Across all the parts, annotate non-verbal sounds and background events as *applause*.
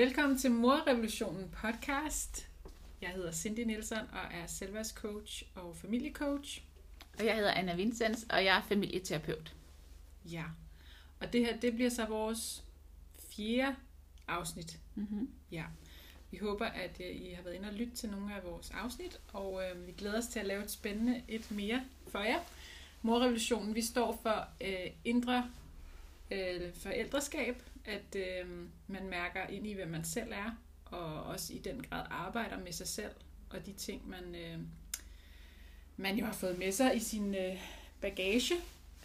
Velkommen til Morrevolutionen podcast. Jeg hedder Cindy Nielsen og er selvværdscoach og familiecoach. Og jeg hedder Anna Vincents, og jeg er familieterapeut. Ja, og det her det bliver så vores fjerde afsnit. Mm-hmm. Ja, vi håber, at øh, I har været inde og lytte til nogle af vores afsnit, og øh, vi glæder os til at lave et spændende et mere for jer. Morrevolutionen, vi står for øh, indre øh, forældreskab, at øh, man mærker ind i, hvem man selv er, og også i den grad arbejder med sig selv, og de ting, man, øh, man jo har fået med sig i sin øh, bagage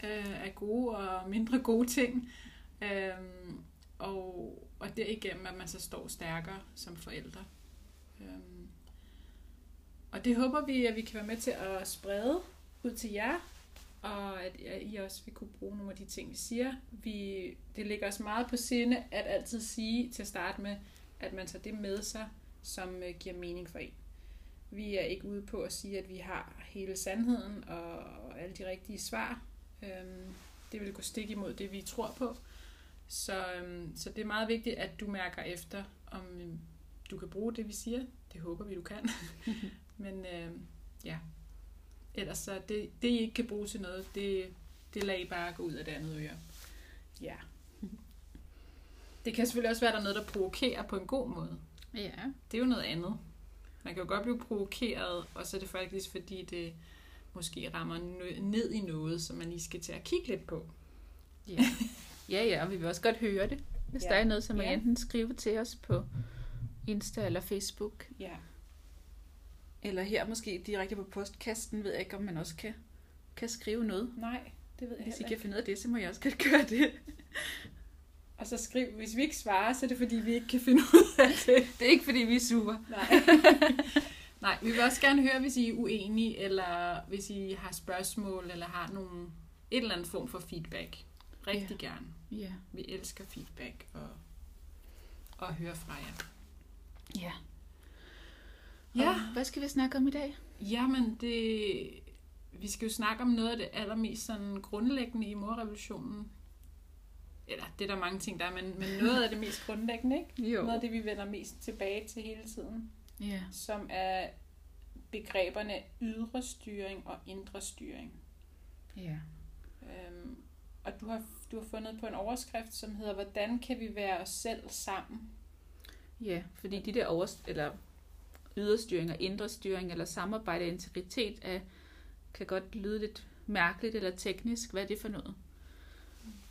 øh, af gode og mindre gode ting. Øh, og, og derigennem, at man så står stærkere som forældre. Øh, og det håber vi, at vi kan være med til at sprede ud til jer, og at I også vil kunne bruge nogle af de ting, vi siger. Vi, det ligger os meget på sinde at altid sige til at starte med, at man tager det med sig, som øh, giver mening for en. Vi er ikke ude på at sige, at vi har hele sandheden og, alle de rigtige svar. Øhm, det vil gå stik imod det, vi tror på. Så, øhm, så det er meget vigtigt, at du mærker efter, om øhm, du kan bruge det, vi siger. Det håber vi, du kan. *laughs* Ellers så det, det, I ikke kan bruge til noget, det, det lader I bare gå ud af det andet øre. Ja. Det kan selvfølgelig også være, der er noget, der provokerer på en god måde. Ja. Det er jo noget andet. Man kan jo godt blive provokeret, og så er det faktisk, fordi det måske rammer ned i noget, som man lige skal til at kigge lidt på. Ja, ja, ja og vi vil også godt høre det, hvis Ja. der er noget, som man ja. enten skriver til os på Insta eller Facebook. Ja. Eller her måske direkte på postkasten, ved jeg ikke, om man også kan, kan skrive noget. Nej, det ved jeg Hvis I kan finde ud af det, så må jeg også godt gøre det. *laughs* Og så skriv, hvis vi ikke svarer, så er det fordi, vi ikke kan finde ud af det. *laughs* Det er ikke, fordi vi er super. Nej. *laughs* Nej, vi vil også gerne høre, hvis I er uenige, eller hvis I har spørgsmål, eller har nogle, et eller andet form for feedback. Rigtig ja. gerne. Ja. Vi elsker feedback og, og høre fra jer. Ja. Ja. Og hvad skal vi snakke om i dag? Jamen, det, vi skal jo snakke om noget af det allermest sådan grundlæggende i morrevolutionen. Eller, det er der mange ting, der er, men, men noget af det mest grundlæggende, ikke? Jo. Noget af det, vi vender mest tilbage til hele tiden. Ja. som er begreberne ydre styring og indre styring. Ja. Øhm, og du har, du har fundet på en overskrift, som hedder, hvordan kan vi være os selv sammen? Ja, fordi de der over, eller yderstyring og indre styring, eller samarbejde og integritet, er, kan godt lyde lidt mærkeligt eller teknisk. Hvad er det for noget?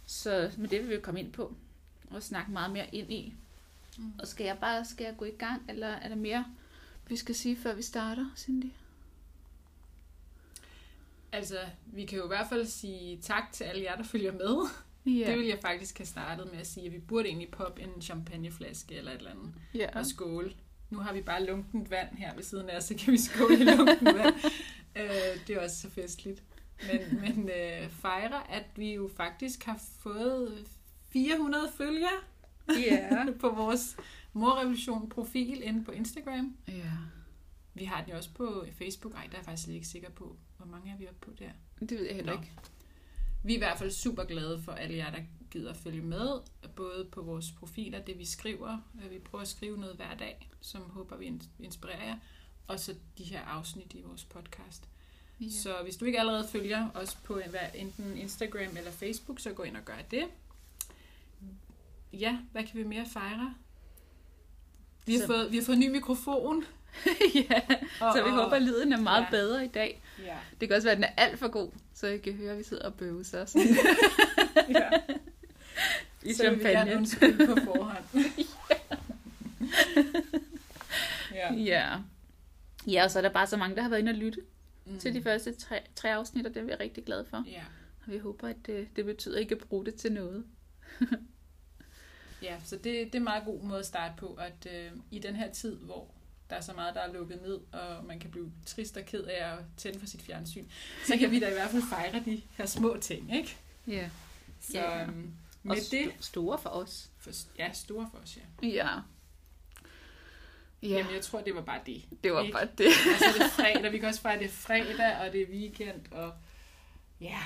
Så men det vil vi komme ind på og snakke meget mere ind i. Mm. Og skal jeg bare skal jeg gå i gang, eller er der mere, vi skal sige, før vi starter, Cindy? Altså, vi kan jo i hvert fald sige tak til alle jer, der følger med. Ja. Det vil jeg faktisk have startet med at sige, at vi burde egentlig poppe en champagneflaske eller et eller andet ja. og skåle. Nu har vi bare lunkent vand her ved siden af, så kan vi skåle i lunkent vand. *laughs* øh, det er også så festligt. Men, men øh, fejre, at vi jo faktisk har fået 400 følgere Ja. *laughs* på vores Morrevolution-profil inde på Instagram. ja. Vi har den jo også på Facebook. Ej, der er jeg faktisk ikke sikker på, hvor mange er vi oppe på der. Det ved jeg heller Nå. ikke. Vi er i hvert fald super glade for alle jer, der gider at følge med, både på vores profiler, det vi skriver. Vi prøver at skrive noget hver dag, som håber vi in- inspirerer jer. Og så de her afsnit i vores podcast. Ja. Så hvis du ikke allerede følger os på enten Instagram eller Facebook, så gå ind og gør det. Ja, hvad kan vi mere fejre? Vi har, Så- fået, vi har fået en ny mikrofon. *laughs* ja, Og, så vi og, håber, at lyden er meget Ja. bedre i dag. Ja, Det kan også være, at den er alt for god, så I kan høre, at vi sidder og bøver så sådan *laughs* ja. *laughs* i så champagne. undskylde på forhånd. *laughs* ja. Ja. ja, og så er der bare så mange, der har været inde og lytte Mm. til de første tre, tre afsnit, og det er vi rigtig glade for. Ja. Og vi håber, at det, det betyder, at I kan bruge det til noget. ja, så det, det er en meget god måde at starte på, at øh, i den her tid, hvor der er så meget, der er lukket ned, og man kan blive trist og ked af at tænde for sit fjernsyn, så kan vi da i hvert fald fejre de her små ting, ikke? Ja. Så Ja. øhm, Og med det, st- store for os. for, ja, store for os, ja. Ja. Ja, Jamen, jeg tror, det var bare det. det var ikke? bare det. Og så er det fredag, vi kan også fejre, det er fredag, og det er weekend, og ja,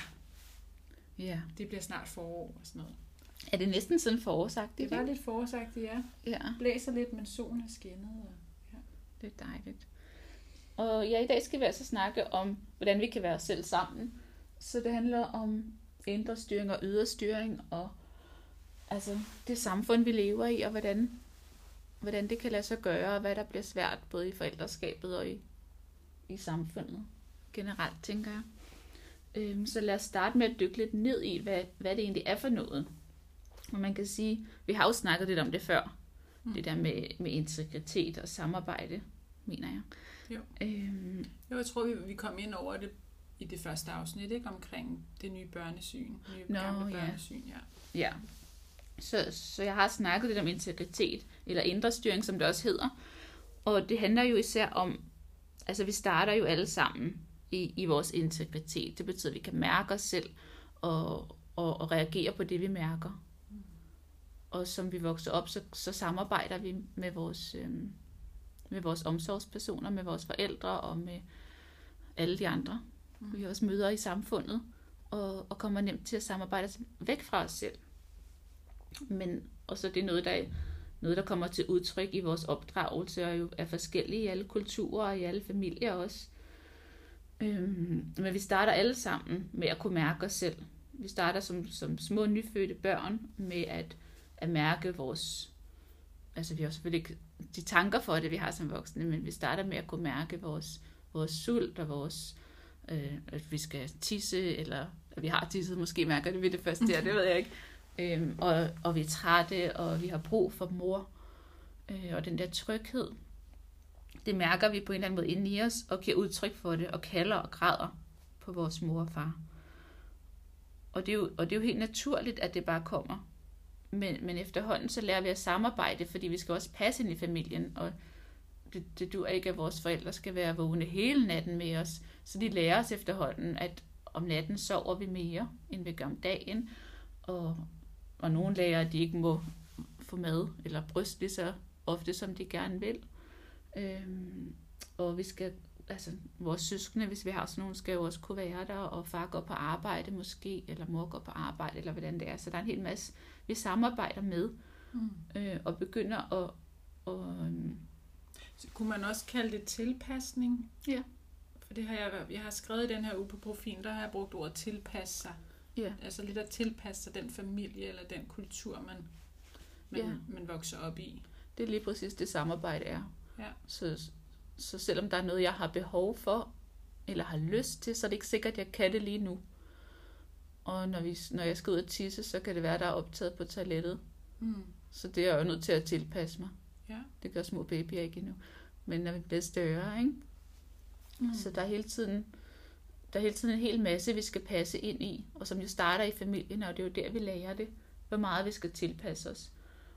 Ja. det bliver snart forår og sådan noget. Er det næsten sådan forårsagtigt? Det var ikke? lidt forårsagtigt, ja. Ja, Blæser lidt, men solen er skinnet. Og... det er dejligt. Og ja, i dag skal vi altså snakke om, hvordan vi kan være os selv sammen. Så det handler om indre styring og ydre styring, og altså det samfund, vi lever i, og hvordan, hvordan det kan lade sig gøre, og hvad der bliver svært, både i forældreskabet og i, i samfundet generelt, tænker jeg. Øhm, så lad os starte med at dykke lidt ned i, hvad, hvad det egentlig er for noget. Og man kan sige, vi har jo snakket lidt om det før, Mm. det der med, med integritet og samarbejde, mener jeg. Jo. Øhm, Jo, jeg tror, vi, vi kom ind over det i det første afsnit, ikke? Omkring det nye børnesyn. Nye Nå, gamle børnesyn, ja. Ja. Så, så jeg har snakket lidt om integritet, eller indre styring, som det også hedder. Og det handler jo især om, altså vi starter jo alle sammen i, i vores integritet. Det betyder, at vi kan mærke os selv og, og, og reagere på det, vi mærker. Og som vi vokser op, så, så samarbejder vi med vores, øhm, med vores omsorgspersoner, med vores forældre og med alle de andre, Mm. vi også møder i samfundet, og, og kommer nemt til at samarbejde væk fra os selv. Men og så det er noget, der, noget, der kommer til udtryk i vores opdragelse, og jo er forskellige i alle kulturer og i alle familier også. Øhm, men vi starter alle sammen med at kunne mærke os selv. Vi starter som, som små nyfødte børn med at, at mærke vores... Altså vi har selvfølgelig ikke de tanker for det, vi har som voksne, men vi starter med at kunne mærke vores, vores sult og vores øh, at vi skal tisse, eller at vi har tisset, måske mærker det ved det første der, det ved jeg ikke øh, og, og vi er trætte, og vi har brug for mor, øh, og den der tryghed, det mærker vi på en eller anden måde inde i os, og giver udtryk for det, og kalder og græder på vores mor og far. Og det, er jo, og det er jo helt naturligt, at det bare kommer. Men, men efterhånden så lærer vi at samarbejde, fordi vi skal også passe ind i familien, og det, det dur ikke, at vores forældre skal være vågne hele natten med os. Så de lærer os efterhånden, at om natten sover vi mere, end vi gør om dagen. Og, og nogen lærer, at de ikke må få mad eller bryst lige så ofte, som de gerne vil. Øhm, og vi skal, altså vores søskende, hvis vi har sådan nogle, skal jo også kunne være der, og far går på arbejde måske, eller mor går på arbejde, eller hvordan det er. Så der er en hel masse, vi samarbejder med, Mm. øh, og begynder at, og, øhm, Så kunne man også kalde det tilpasning? Ja. For det har jeg, jeg har skrevet i den her uge på profilen, der har jeg brugt ordet tilpasse sig. Ja, Altså lidt at tilpasse sig den familie eller den kultur, man, man, Ja. man vokser op i. Det er lige præcis det samarbejde er. Ja. Så, så selvom der er noget, jeg har behov for, eller har lyst til, så er det ikke sikkert, at jeg kan det lige nu. Og når, vi, når jeg skal ud og tisse, så kan det være, der er optaget på toilettet. Mm. Så det er jeg jo nødt til at tilpasse mig. Ja. Det gør små babyer ikke endnu. Men når vi bliver større, ikke? Mm. Så der er hele tiden der er hele tiden en hel masse, vi skal passe ind i, og som jo starter i familien, og det er jo der, vi lærer det, hvor meget vi skal tilpasse os.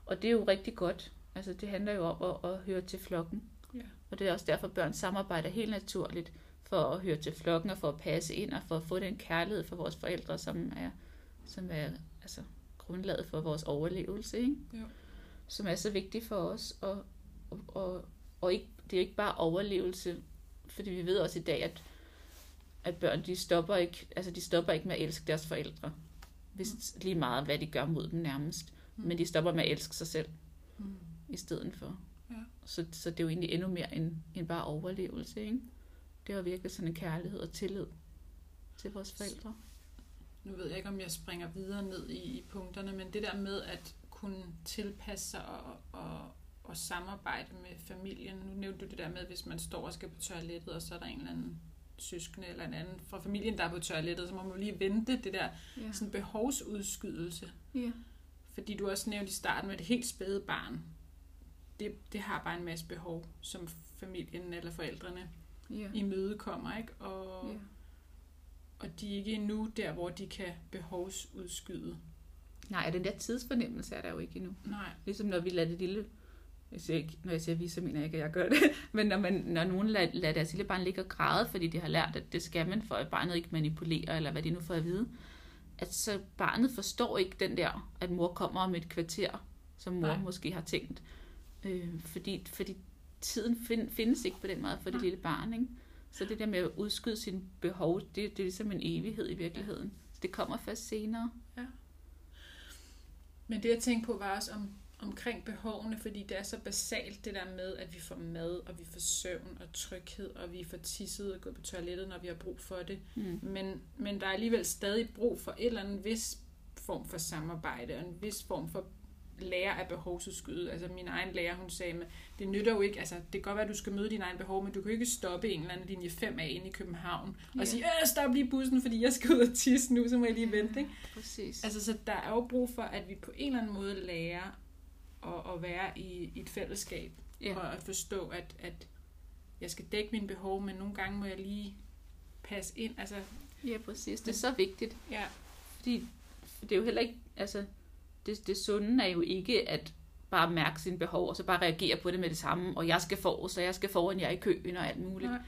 Og det er jo rigtig godt. Altså, det handler jo om at, at høre til flokken. Ja. Og det er også derfor, børn samarbejder helt naturligt for at høre til flokken, og for at passe ind, og for at få den kærlighed fra vores forældre, som er, som er altså, grundlaget for vores overlevelse, ikke? Jo. som er så vigtig for os. Og, og, og, og ikke, det er ikke bare overlevelse, fordi vi ved også i dag, at, at børn de stopper, ikke, altså de stopper ikke med at elske deres forældre. Hvis lige meget, hvad de gør mod dem nærmest. Mm. Men de stopper med at elske sig selv Mm. i stedet for. Ja. Så, så det er jo egentlig endnu mere end, end bare overlevelse. Ikke? Det var virkelig sådan en kærlighed og tillid til vores forældre. Nu ved jeg ikke, om jeg springer videre ned i, i punkterne, men det der med at kunne tilpasse sig og, og, og samarbejde med familien. Nu nævnte du det der med, hvis man står og skal på toilettet, og så er der en eller anden søskende eller en anden fra familien, der er på toilettet, så må man jo lige vente det der Ja. sådan behovsudskydelse. ja. Fordi du også nævnte i starten med det helt spæde barn. Det, det har bare en masse behov, som familien eller forældrene ja. imødekommer, ikke? Og, ja. og de er ikke endnu der, hvor de kan behovsudskyde. Nej, og den der tidsfornemmelse er der jo ikke endnu. Nej. Ligesom når vi lader det lille... Jeg siger ikke, når jeg siger vi, så mener jeg ikke, at jeg gør det. *laughs* Men når, man, når nogen lader, lader deres lille barn ligge og græde, fordi de har lært, at det skal man, for at barnet ikke manipulerer, eller hvad de nu får at vide, at så barnet forstår ikke den der, at mor kommer om et kvarter, som mor Nej. Måske har tænkt. Øh, fordi, fordi tiden find, findes ikke på den måde for det Nej. lille barn. Ikke? Så det der med at udskyde sine behov, det, det er ligesom en evighed i virkeligheden. Så det kommer først senere. Men det jeg tænkte på var også om, omkring behovene, fordi det er så basalt det der med, at vi får mad, og vi får søvn og tryghed, og vi får tisset og gået på toilettet, når vi har brug for det. Mm. Men, men der er alligevel stadig brug for et eller andet vis form for samarbejde, og en vis form for lære af behovsudskyde. Altså min egen lærer, hun sagde, med, det nytter jo ikke, altså det kan godt være, at du skal møde dine egne behov, men du kan ikke stoppe en eller anden linje 5 af inde i København, og Ja. sige, øh, stop lige bussen, fordi jeg skal ud og tisse nu, så må jeg lige vente. Ikke? Præcis. Altså, så der er jo brug for, at vi på en eller anden måde lærer at, at være i, i et fællesskab, ja. og at forstå, at, at jeg skal dække mine behov, men nogle gange må jeg lige passe ind. Altså, ja, præcis. Det er så vigtigt. ja, Fordi det er jo heller ikke, altså, det, det sunde er jo ikke at bare mærke sine behov, og så bare reagere på det med det samme, og jeg skal for, så jeg skal foran jer i køen og alt muligt. Nej.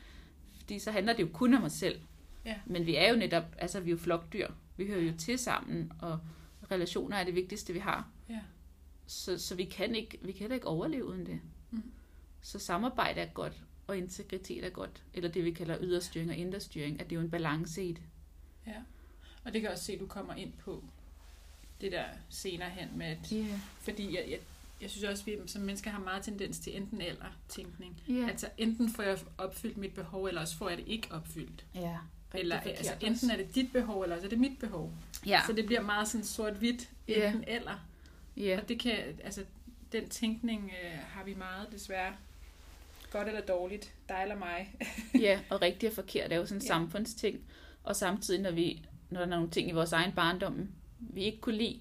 Fordi så handler det jo kun om os selv. Ja. Men vi er jo netop, altså vi er jo flokdyr. Vi hører jo til sammen, og relationer er det vigtigste, vi har. ja, Så, så vi, kan ikke, vi kan ikke overleve uden det. Mm. Så samarbejde er godt, og integritet er godt. Eller det, vi kalder yderstyring og inderstyring, at det er jo en balance i det. ja. Og det kan jeg også se, at du kommer ind på det der senere hen med, at, Yeah. fordi jeg, jeg, jeg synes også, at vi som mennesker har meget tendens til enten eller tænkning. Yeah. Altså enten får jeg opfyldt mit behov, eller også får jeg det ikke opfyldt. Ja. Eller altså, enten er det dit behov, eller også er det mit behov. Ja. Så det bliver meget sådan sort-hvidt, Ja. enten eller. Ja. Og det kan, altså, den tænkning øh, har vi meget desværre. Godt eller dårligt, dig eller mig. *laughs* ja, og rigtigt og forkert er jo sådan en Ja. samfundsting. Og samtidig, når, vi, når der er nogle ting i vores egen barndom, vi ikke kunne lide,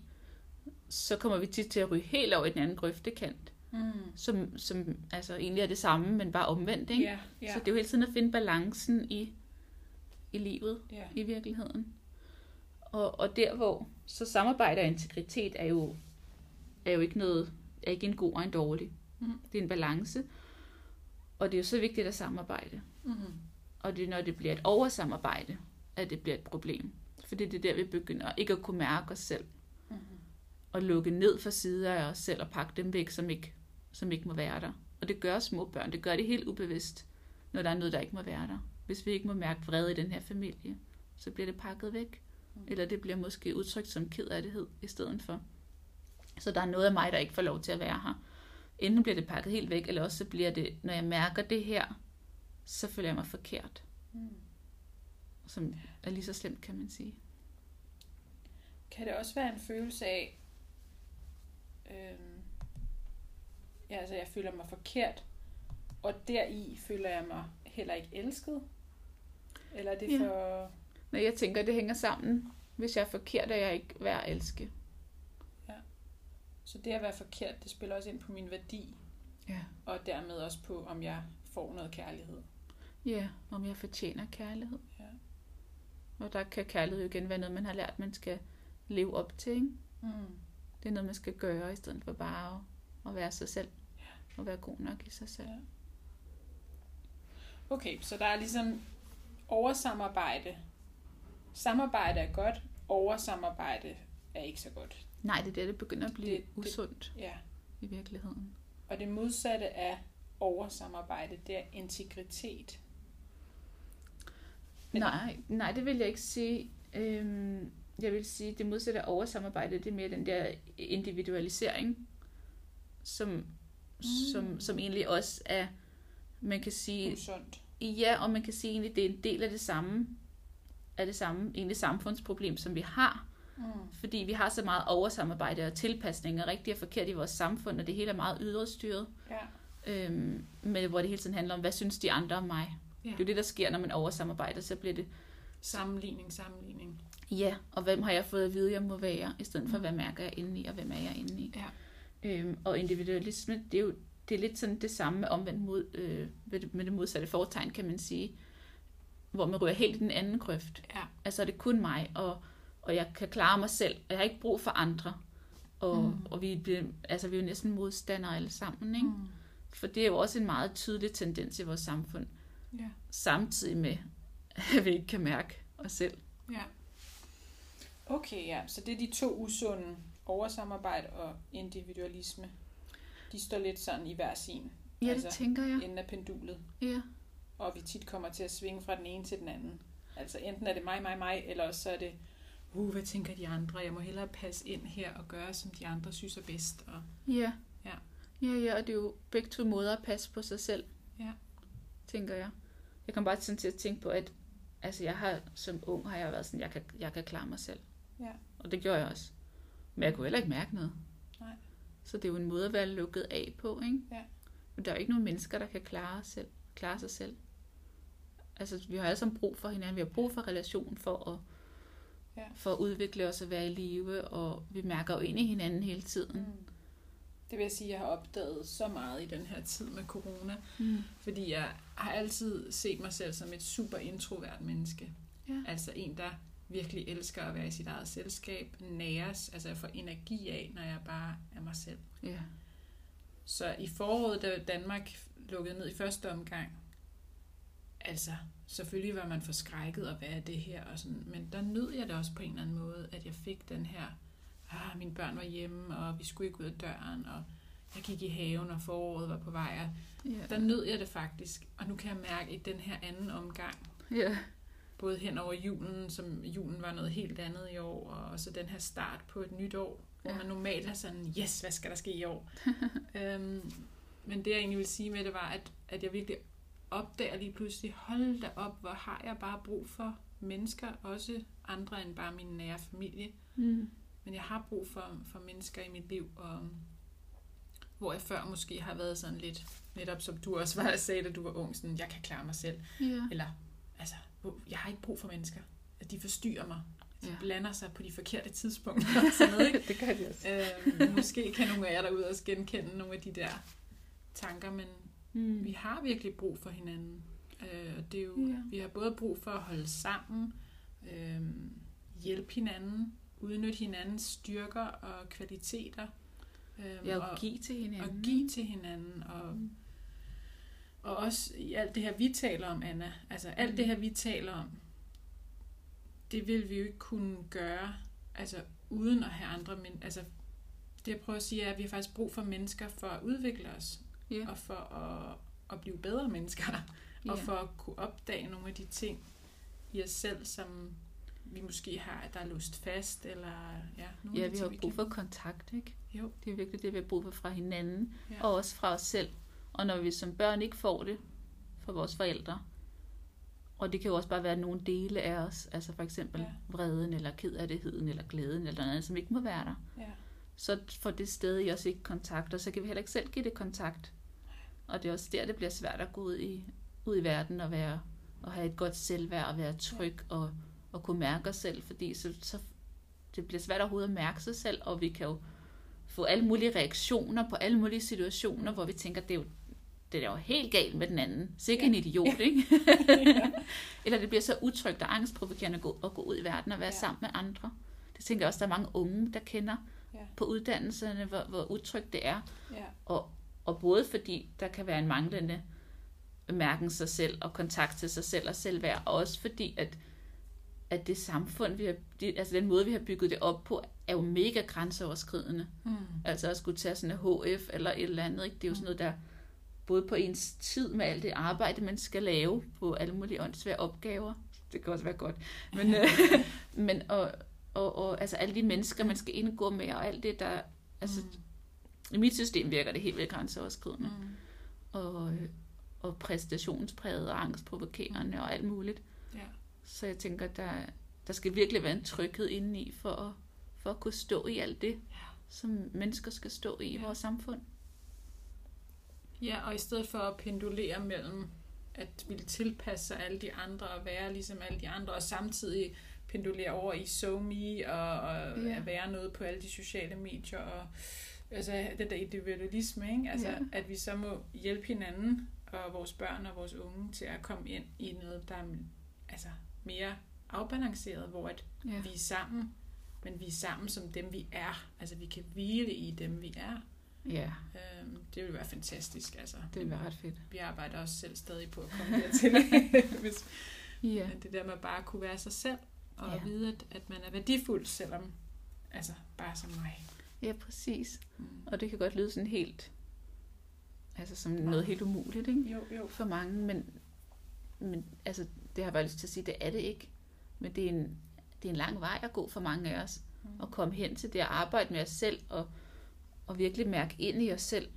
så kommer vi tit til at ryge helt over i den anden grøftekant, Mm. som, som altså, egentlig er det samme, men bare omvendt. Ikke? Ja, ja, Så det er jo hele tiden at finde balancen i, i livet, ja. i virkeligheden. Og, og der hvor, så samarbejde og integritet er jo, er jo ikke noget, er ikke en god og en dårlig. Mm. Det er en balance. Og det er jo så vigtigt at samarbejde. Mm. Og det er, når det bliver et oversamarbejde, at det bliver et problem. Fordi det er der, vi begynder ikke at kunne mærke os selv. Mm. Og lukke ned for sider af os selv og pakke dem væk, som ikke, som ikke må være der. Og det gør små børn. Det gør det helt ubevidst, når der er noget, der ikke må være der. Hvis vi ikke må mærke vrede i den her familie, så bliver det pakket væk. Mm. Eller det bliver måske udtrykt som kedattighed i stedet for. Så der er noget af mig, der ikke får lov til at være her. Enten bliver det pakket helt væk, eller også så bliver det, når jeg mærker det her, så føler jeg mig forkert. Mm. Som er lige så slemt, kan man sige. Kan det også være en følelse af, øhm, ja, altså jeg føler mig forkert, og deri føler jeg mig heller ikke elsket? Eller er det Ja. for... Når jeg tænker, det hænger sammen. Hvis jeg er forkert, er jeg ikke værd at elske. Så det at være forkert, det spiller også ind på min værdi, Ja. og dermed også på, om jeg får noget kærlighed. Ja, om jeg fortjener kærlighed. Ja. Og der kan kærlighed jo igen være noget, man har lært, man skal leve op til. Ikke? Mm. Det er noget, man skal gøre, i stedet for bare at, at være sig selv. Og være god nok i sig selv. Ja. Okay, så der er ligesom oversamarbejde. Samarbejde er godt, oversamarbejde er ikke så godt. Nej, det er der, det begynder at blive Det- det, usundt Ja. i virkeligheden. Og det modsatte af oversamarbejde, det er integritet. Men- Nej, nej, det vil jeg ikke sige. Øhm, jeg vil sige, det modsatte af oversamarbejde, det er mere den der individualisering, som, mm. som, som egentlig også er, man kan sige, Usundt. ja, og man kan sige egentlig, det er en del af det samme, af det samme egentlig samfundsproblem, som vi har, Mm. fordi vi har så meget oversamarbejde og tilpasning og rigtig og forkert i vores samfund, og det hele er meget ydrestyret, Ja. øhm, men hvor det hele tiden handler om, hvad synes de andre om mig? Ja. Det er jo det, der sker, når man oversamarbejder, så bliver det Sammenligning, sammenligning. Ja, og hvem har jeg fået at vide, jeg må være, i stedet for, hvad mærker jeg indeni, og hvem er jeg indeni. Ja. Øhm, og individualisme, det er jo det er lidt sådan det samme med omvendt mod, øh, med, det, med modsatte fortegn, kan man sige. Hvor man ryger helt i den anden grøft. Ja. Altså er det kun mig, og, og jeg kan klare mig selv, og jeg har ikke brug for andre. Og, Mm. og vi, bliver, altså, vi er jo næsten modstandere alle sammen, ikke? Mm. For det er jo også en meget tydelig tendens i vores samfund. Ja. Samtidig med, *laughs* at vi ikke kan mærke os selv. Ja. Okay, ja. Så det er de to usunde oversamarbejde og individualisme. De står lidt sådan i hver sin Ja, Altså, det tænker jeg. ende af pendulet. Ja. Og vi tit kommer til at svinge fra den ene til den anden. Altså enten er det mig, mig, mig, eller så er det uh, hvad tænker de andre? Jeg må hellere passe ind her og gøre, som de andre synes er bedst. Og, Ja. Ja. Ja, ja, og det er jo begge to måder at passe på sig selv, Ja. tænker jeg. Jeg kan bare sådan til at tænke på, at altså jeg har, som ung har jeg været sådan, jeg kan, jeg kan klare mig selv. Ja. Og det gjorde jeg også. Men jeg kunne heller ikke mærke noget. Nej. Så det er jo en måde at være lukket af på, ikke? Ja. Men der er jo ikke nogen mennesker, der kan klare, selv, klare sig selv. Altså, vi har alle sammen brug for hinanden. Vi har brug for relation for at, Ja. for at udvikle os og være i live, og vi mærker jo ind i hinanden hele tiden. Mm. Det vil jeg sige, at jeg har opdaget så meget i den her tid med corona. Mm. Fordi jeg har altid set mig selv som et super introvert menneske. Ja. Altså en, der virkelig elsker at være i sit eget selskab, næres, altså jeg får energi af, når jeg bare er mig selv. Ja. Så i foråret, da Danmark lukkede ned i første omgang, altså selvfølgelig var man forskrækket og hvad er det her og sådan, men der nød jeg det også på en eller anden måde, at jeg fik den her, ah, mine børn var hjemme, og vi skulle ikke ud af døren, og jeg gik i haven, og foråret var på vej, og Ja. der nød jeg det faktisk. Og nu kan jeg mærke i den her anden omgang, ja. både hen over julen, som julen var noget helt andet i år, og så den her start på et nyt år, hvor man normalt er sådan, yes, hvad skal der ske i år? *laughs* øhm, men det jeg egentlig vil sige med det var, at, at jeg virkelig opdager lige pludselig, hold da op, hvor har jeg bare brug for mennesker, også andre end bare min nære familie. Mm. Men jeg har brug for, for mennesker i mit liv, og hvor jeg før måske har været sådan lidt, netop som du også var, sagde, da du var ung, sådan, jeg kan klare mig selv. Ja. Eller, altså, jeg har ikke brug for mennesker. At de forstyrrer mig. De Ja. blander sig på de forkerte tidspunkter. og Sådan noget, *laughs* ikke? det gør de også. Øhm, måske kan nogle af jer derude også genkende nogle af de der tanker, men Mm. vi har virkelig brug for hinanden. Øh, det er jo, Ja. Vi har både brug for at holde sammen, øh, hjælpe hinanden, udnytte hinandens styrker og kvaliteter. Øh, Ja, og, og give til hinanden. og give til hinanden. Og, Mm. og også i alt det her, vi taler om, Anna. Altså alt Mm. det her, vi taler om, det vil vi jo ikke kunne gøre, altså uden at have andre men Altså, det jeg prøver at sige er, at vi har faktisk brug for mennesker for at udvikle os, Ja. og for at, at blive bedre mennesker, *laughs* og Ja. for at kunne opdage nogle af de ting i os selv, som vi måske har, der er låst fast, eller ja, nogle Ja, vi har brug for kontakt, ikke? Jo. Det er virkelig det, vi har brug for fra hinanden, Ja. og også fra os selv. Og når vi som børn ikke får det fra vores forældre, og det kan jo også bare være nogle dele af os, altså for eksempel Ja. vreden, eller kederligheden, eller glæden, eller noget andet, som ikke må være der. Ja. Så får det sted i os ikke kontakt, og så kan vi heller ikke selv give det kontakt. Og det er også der, det bliver svært at gå ud i, ud i verden og være og have et godt selvværd og være tryg og, og kunne mærke os selv, fordi så, så det bliver svært overhovedet at mærke sig selv, og vi kan jo få alle mulige reaktioner på alle mulige situationer, hvor vi tænker, det er jo, det er jo helt galt med den anden. Sikke Ja. en idiot, ikke? *laughs* Eller det bliver så utrygt og angstprovokerende at gå, at gå ud i verden og være ja. sammen med andre. Det tænker jeg også, der er mange unge, der kender Ja. på uddannelserne, hvor, hvor utrygt det er. Ja. Og, og både fordi der kan være en manglende mærken sig selv og kontakt til sig selv og selvværd, og også fordi, at, at det samfund, vi har, det, altså den måde, vi har bygget det op på, er jo mega grænseoverskridende. Mm. Altså at skulle tage sådan en HF eller et eller andet, ikke? det er jo sådan noget, der både på ens tid med alt det arbejde, man skal lave på alle mulige åndssvære opgaver. Det kan også være godt. Men, *laughs* øh, *laughs* men og, og, og, altså alle de mennesker, man skal indgå med, og alt det, der... Altså, i mit system virker det helt vildt grænseoverskridende. Mm. Og, øh, og præstationspræget og angstprovokerende og alt muligt. Ja. Så jeg tænker, der, der skal virkelig være en tryghed indeni for at, for at kunne stå i alt det, som mennesker skal stå i i Ja. vores samfund. Ja, og i stedet for at pendulere mellem at ville tilpasse sig alle de andre og være ligesom alle de andre, og samtidig pendulere over i SoMe og, og Ja. at være noget på alle de sociale medier og altså det der individualisme, ikke? Altså Ja. at vi så må hjælpe hinanden og vores børn og vores unge til at komme ind i noget, der er altså mere afbalanceret, hvor at Ja. vi er sammen, men vi er sammen som dem, vi er. Altså vi kan hvile i dem, vi er. ja, Øhm, det ville være fantastisk, altså. det vil være ret fedt. Vi arbejder også selv stadig på at komme dertil. *laughs* Hvis, Ja. det der med bare at kunne være sig selv, og Ja. at vide, at, at man er værdifuld, selvom, altså, bare som mig. ja, præcis. Mm. Og det kan godt lyde sådan helt, altså som noget helt umuligt, ikke? Jo, jo. For mange, men, men altså, det har jeg bare lyst til at sige, det er det ikke. Men det er en, det er en lang vej at gå for mange af os. At komme hen til det at arbejde med os selv og, og virkelig mærke ind i os selv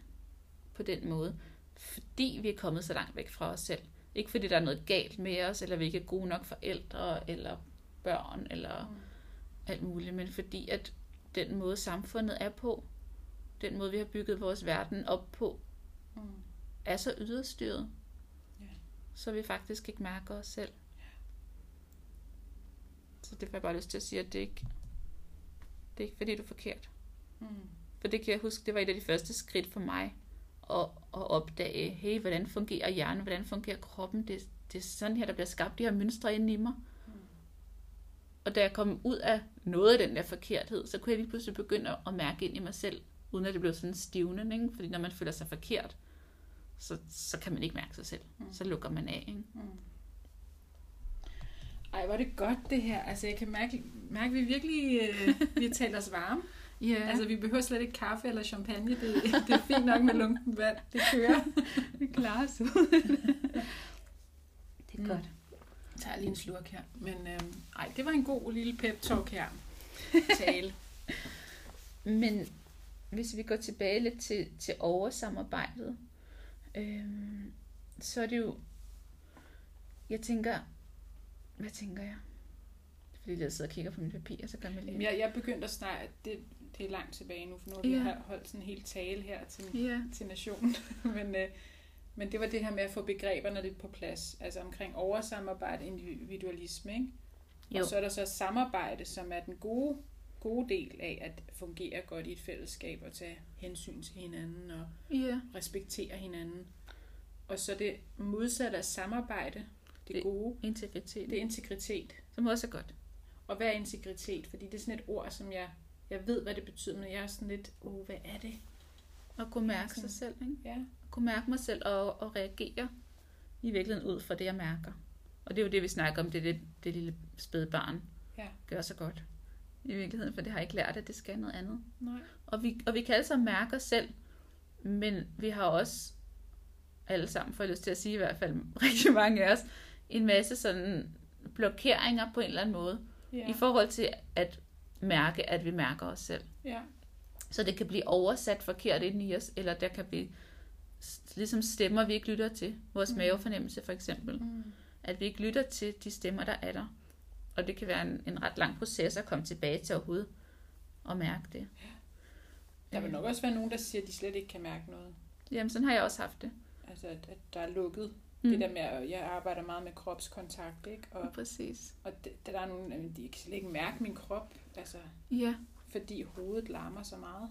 på den måde. Fordi vi er kommet så langt væk fra os selv. Ikke fordi der er noget galt med os, eller vi ikke er gode nok forældre, eller børn, eller Mm. alt muligt, men fordi at den måde samfundet er på, den måde vi har bygget vores verden op på, Mm. er så yderstyret, Ja. så vi faktisk ikke mærker os selv. Så det får jeg bare lyst til at sige, at det ikke, det er ikke fordi, du er forkert. Mm. For det kan jeg huske, det var et af de første skridt for mig, at, at opdage, hey, hvordan fungerer hjernen, hvordan fungerer kroppen, det, det er sådan her, der bliver skabt de her mønstre inde i mig. Mm. Og da jeg kom ud af noget af den der forkerthed, så kunne jeg lige pludselig begynde at mærke ind i mig selv, uden at det blev sådan stivnende, ikke? fordi når man føler sig forkert, så, så kan man ikke mærke sig selv. Mm. Så lukker man af. Ikke? Mm. Ej, er det godt det her. Altså, jeg kan mærke, mærke vi virkelig øh, vi talt os varme. *laughs* Ja, Altså, vi behøver slet ikke kaffe eller champagne. Det, det er fint nok med lunken vand. Det kører. *laughs* det klarer sig. det er Mm. godt. Jeg tager lige en slurk her. Men øh, ej, det var en god lille pep talk her. *laughs* Tale. Men hvis vi går tilbage lidt til, til oversamarbejdet, øhm, så er det jo, jeg tænker, hvad tænker jeg? Fordi jeg sidder og kigger på mine papirer, så jeg Jamen, lige... jeg, jeg begyndte at snakke, det, det er langt tilbage nu, for nu har vi ja. holdt sådan en hel tale her til, Ja, til nationen. *laughs* men, øh, men det var det her med at få begreberne lidt på plads. Altså omkring oversamarbejde, individualisme, ikke? Jo. Og så er der så samarbejde, som er den gode, gode del af at fungere godt i et fællesskab og tage hensyn til hinanden og ja, respektere hinanden. Og så det modsatte af samarbejde, det, Det- gode, integritet. det er integritet. som også er godt. Og hvad er integritet? Fordi det er sådan et ord, som jeg, jeg ved, hvad det betyder, men jeg er sådan lidt, oh, hvad er det? At kunne mærke Sådan. sig selv, ikke? Ja. At kunne mærke mig selv og, og reagere i virkeligheden ud fra det, jeg mærker. Og det er jo det, vi snakker om, det, det, det lille spæde barn Ja. gør så godt. I virkeligheden, for det har ikke lært, at det skal noget andet. Nej. Og vi, og vi kan alle sammen mærke os selv, men vi har også alle sammen, får jeg lyst til at sige i hvert fald *laughs* rigtig mange af os, en masse sådan blokeringer på en eller anden måde, Ja. i forhold til at mærke, at vi mærker os selv. ja. Så det kan blive oversat forkert ind i os, eller der kan blive ligesom stemmer, vi ikke lytter til. Vores Mm. mavefornemmelse for eksempel. Mm. At vi ikke lytter til de stemmer, der er der. Og det kan være en, en ret lang proces at komme tilbage til overhovedet og mærke det. Der vil nok også være nogen, der siger, at de slet ikke kan mærke noget. Jamen, sådan har jeg også haft det. Altså, at, at der er lukket. Mm. Det der med, at jeg arbejder meget med kropskontakt, ikke? Og, Ja, præcis. og det, der er nogen, jamen, de kan slet ikke mærke min krop, altså, Ja. Fordi hovedet larmer så meget.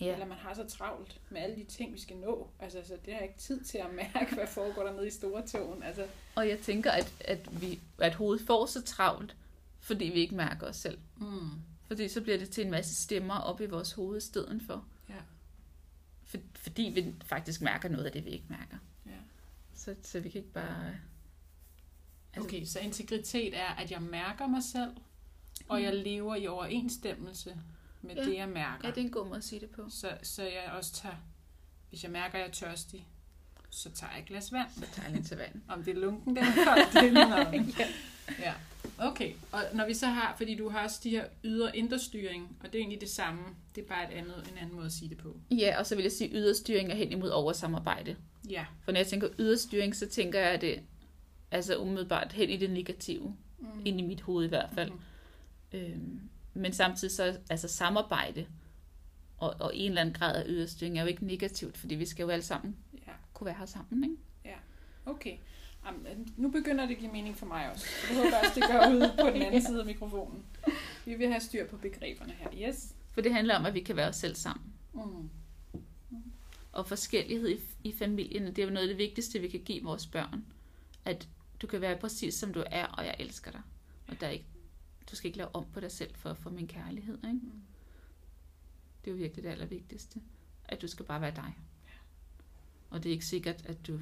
Ja. Eller man har så travlt med alle de ting, vi skal nå. Altså, så det har ikke tid til at mærke, hvad foregår der nede i store tågen. Altså, Og jeg tænker, at, at, vi, at hovedet får så travlt, fordi vi ikke mærker os selv. mm. Fordi så bliver det til en masse stemmer op i vores hoved i stedet for. Ja. For, fordi vi faktisk mærker noget af det, vi ikke mærker. Ja. Så, så vi kan ikke bare... Altså- Okay, så integritet er, at jeg mærker mig selv, og jeg lever i overensstemmelse med Ja. det, jeg mærker. Ja, det er en god måde at sige det på. Så, så jeg også tager, hvis jeg mærker, at jeg er tørstig, så tager jeg et glas vand. Så tager jeg lidt til vand. *laughs* Om det er lunken, det er koldt, det er meget. *laughs* Ja, okay. Og når vi så har, fordi du har også de her ydre indre styring, og det er egentlig det samme, det er bare et andet, en anden måde at sige det på. Ja, og så vil jeg sige, yderstyring er hen imod oversamarbejde. Ja. For når jeg tænker yderstyring, så tænker jeg, at det altså umiddelbart hen i det negative. Mm. Ind i mit hoved i hvert fald. Mhm. Øhm, men samtidig så altså samarbejde og, og en eller anden grad af yderstyring er jo ikke negativt, fordi vi skal jo alle sammen Ja, kunne være her sammen, ikke? okay. Jamen, nu begynder det at give mening for mig også. Så det håber jeg også, det gør ude på den *laughs* anden side af mikrofonen. Vi vil have styr på begreberne her. Yes. For det handler om, at vi kan være os selv sammen. Mm. Og forskellighed i, i familien, det er jo noget af det vigtigste, vi kan give vores børn. At du kan være præcis som du er, og jeg elsker dig. Og der er ikke, du skal ikke lave om på dig selv for at få min kærlighed. Ikke? Mm. Det er jo virkelig det allervigtigste. At du skal bare være dig. Og det er ikke sikkert, at du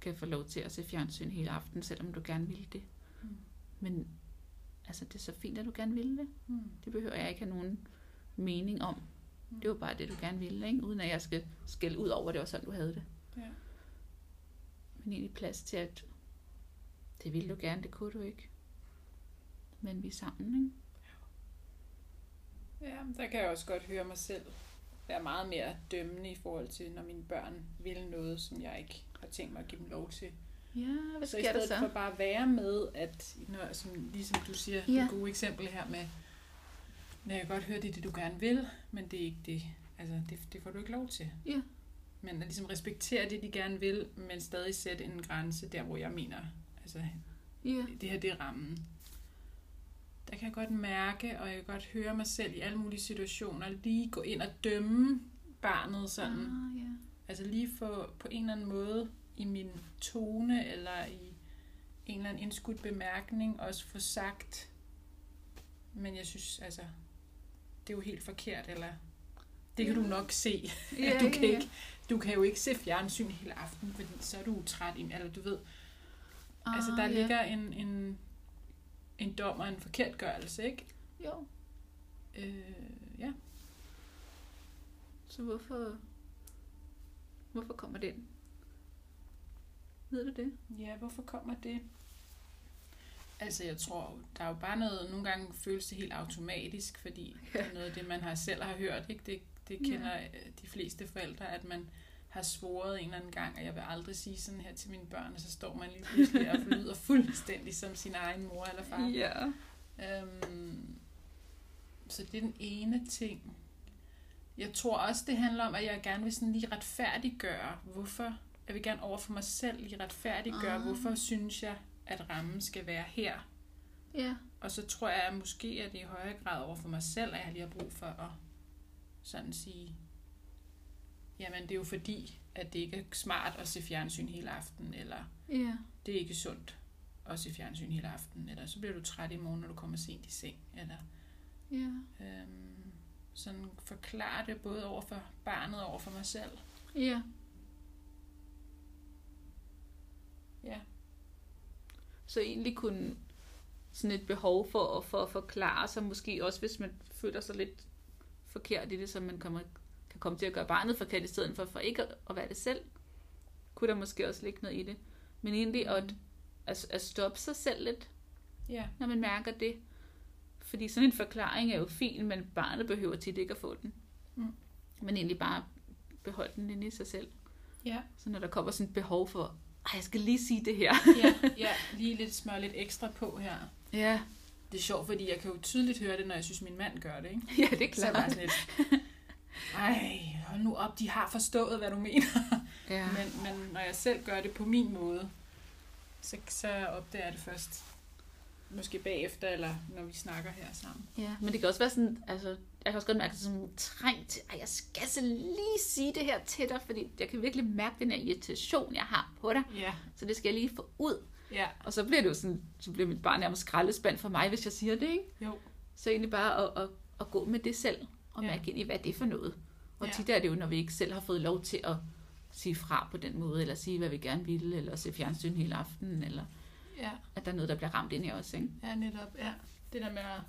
kan få lov til at se fjernsyn hele aftenen, selvom du gerne vil det. Mm. Men altså, det er så fint, at du gerne vil det. Mm. Det behøver jeg ikke have nogen mening om. Mm. Det var bare det, du gerne ville, ikke? uden at jeg skal skælde ud over, at det var sådan, du havde det. Ja. Men egentlig plads til, at det ville du gerne, det kunne du ikke. Men vi er sammen, ikke? Ja, der kan jeg også godt høre mig selv være meget mere dømmende i forhold til, når mine børn vil noget, som jeg ikke har tænkt mig at give dem lov til. Ja, hvad så i sker der stedet så? for bare at være med, at når, som, ligesom du siger, Ja. det gode eksempel her med, når jeg godt høre, det er det, du gerne vil, men det er ikke det. Altså, det, det får du ikke lov til. Ja. Men at ligesom respektere det, de gerne vil, men stadig sætte en grænse der, hvor jeg mener, altså, Ja, det her det er rammen. Der kan jeg godt mærke, og jeg kan godt høre mig selv i alle mulige situationer, lige gå ind og dømme barnet sådan. Ah, ja. Altså lige få på en eller anden måde i min tone, eller i en eller anden indskudt bemærkning, også få sagt, men jeg synes, altså, det er jo helt forkert, eller det kan *laughs* Ja. du nok se. At du, kan ja. ikke, du kan jo ikke se fjernsyn hele aften, fordi så er du træt, eller du ved, Ah, Altså, der ja. ligger en, en, en dom og en forkertgørelse, ikke? Jo, Øh, ja. så hvorfor... Hvorfor kommer den? Ved du det? ja, hvorfor kommer det? Altså, jeg tror, der er jo bare noget, nogle gange føles det helt automatisk, fordi ja. det er noget af det, man har selv har hørt, ikke? Det, det kender ja. de fleste forældre, at man har svoret en eller anden gang, og jeg vil aldrig sige sådan her til mine børn, og så står man lige pludselig og lyder fuldstændig som sin egen mor eller far. Ja. Øhm, så det er den ene ting. Jeg tror også, det handler om, at jeg gerne vil sådan lige retfærdiggøre, hvorfor, jeg vil gerne over for mig selv lige retfærdiggøre, Ah. hvorfor synes jeg, at rammen skal være her. Ja. Og så tror jeg at måske, at det i højere grad over for mig selv, at jeg lige har brug for at sådan sige, jamen det er jo fordi, at det ikke er smart at se fjernsyn hele aften, eller Ja. det er ikke sundt at se fjernsyn hele aften, eller så bliver du træt i morgen, når du kommer sent i seng, eller Ja. øhm, sådan forklare det både over for barnet og over for mig selv. Ja. Ja. Så egentlig kunne sådan et behov for at, for at forklare sig, måske også hvis man føler sig lidt forkert i det, så man kommer, komme til at gøre barnet forkert, i stedet for, for ikke at, at være det selv, kunne der måske også ligge noget i det. Men egentlig at, at, at stoppe sig selv lidt, Ja, når man mærker det. Fordi sådan en forklaring er jo fin, men barnet behøver tit ikke at få den. Mm. Men egentlig bare beholde den inde i sig selv. ja, Så når der kommer sådan et behov for, ej, jeg skal lige sige det her. ja, ja, lige lidt smør lidt ekstra på her. Ja, Det er sjovt, fordi jeg kan jo tydeligt høre det, når jeg synes, min mand gør det, ikke? ja det er Så er bare klart. sådan lidt, *laughs* ej, hold nu op, de har forstået, hvad du mener. Ja. *laughs* Men, men når jeg selv gør det på min måde, så, så opdager jeg det først. Måske bagefter, eller når vi snakker her sammen. ja, men det kan også være sådan, altså, jeg kan også godt mærke det som en træng til, at jeg skal så lige sige det her til dig, fordi jeg kan virkelig mærke den her irritation, jeg har på dig, Ja, så det skal jeg lige få ud. ja, Og så bliver det jo sådan, så bliver mit barn nærmest skraldespand for mig, hvis jeg siger det, ikke? jo. Så egentlig bare at, at, at gå med det selv, og Ja. mærke ind i, hvad det er for noget. Og Ja. tit er det jo, når vi ikke selv har fået lov til at sige fra på den måde, eller sige, hvad vi gerne vil, eller se fjernsyn hele aftenen, eller Ja, at der er noget, der bliver ramt ind i os, ikke? ja, netop, ja. Det der med, at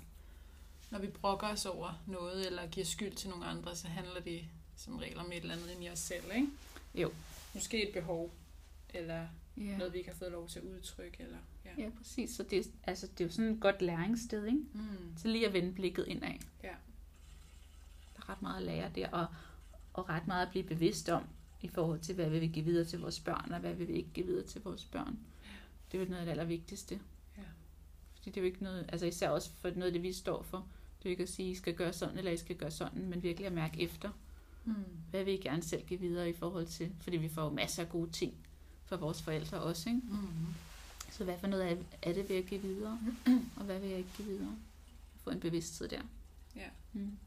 når vi brokker os over noget, eller giver skyld til nogle andre, så handler det som regel om et eller andet ind i os selv, ikke? Jo. Måske et behov, eller Ja. noget, vi ikke har fået lov til at udtrykke, eller... Ja. Ja, præcis. Så det, altså, det er jo sådan et godt læringssted, ikke? Mm. Så lige at vende blikket indad. Ja. Er ret meget at lære der, og, og ret meget at blive bevidst om, i forhold til, hvad vi vil give videre til vores børn, og hvad vi vil ikke give videre til vores børn. Det er jo noget af det allervigtigste. Ja. Fordi det er jo ikke noget, altså især også for noget af det, vi står for. Det er jo ikke at sige, I skal gøre sådan, eller I skal gøre sådan, men virkelig at mærke efter, Mm. hvad vil I gerne selv give videre i forhold til, fordi vi får jo masser af gode ting fra vores forældre også, ikke? Mm. Så hvad for noget af, af det vil jeg give videre, *clears throat* og hvad vil jeg ikke give videre? Få en bevidsthed der. Ja. Mm.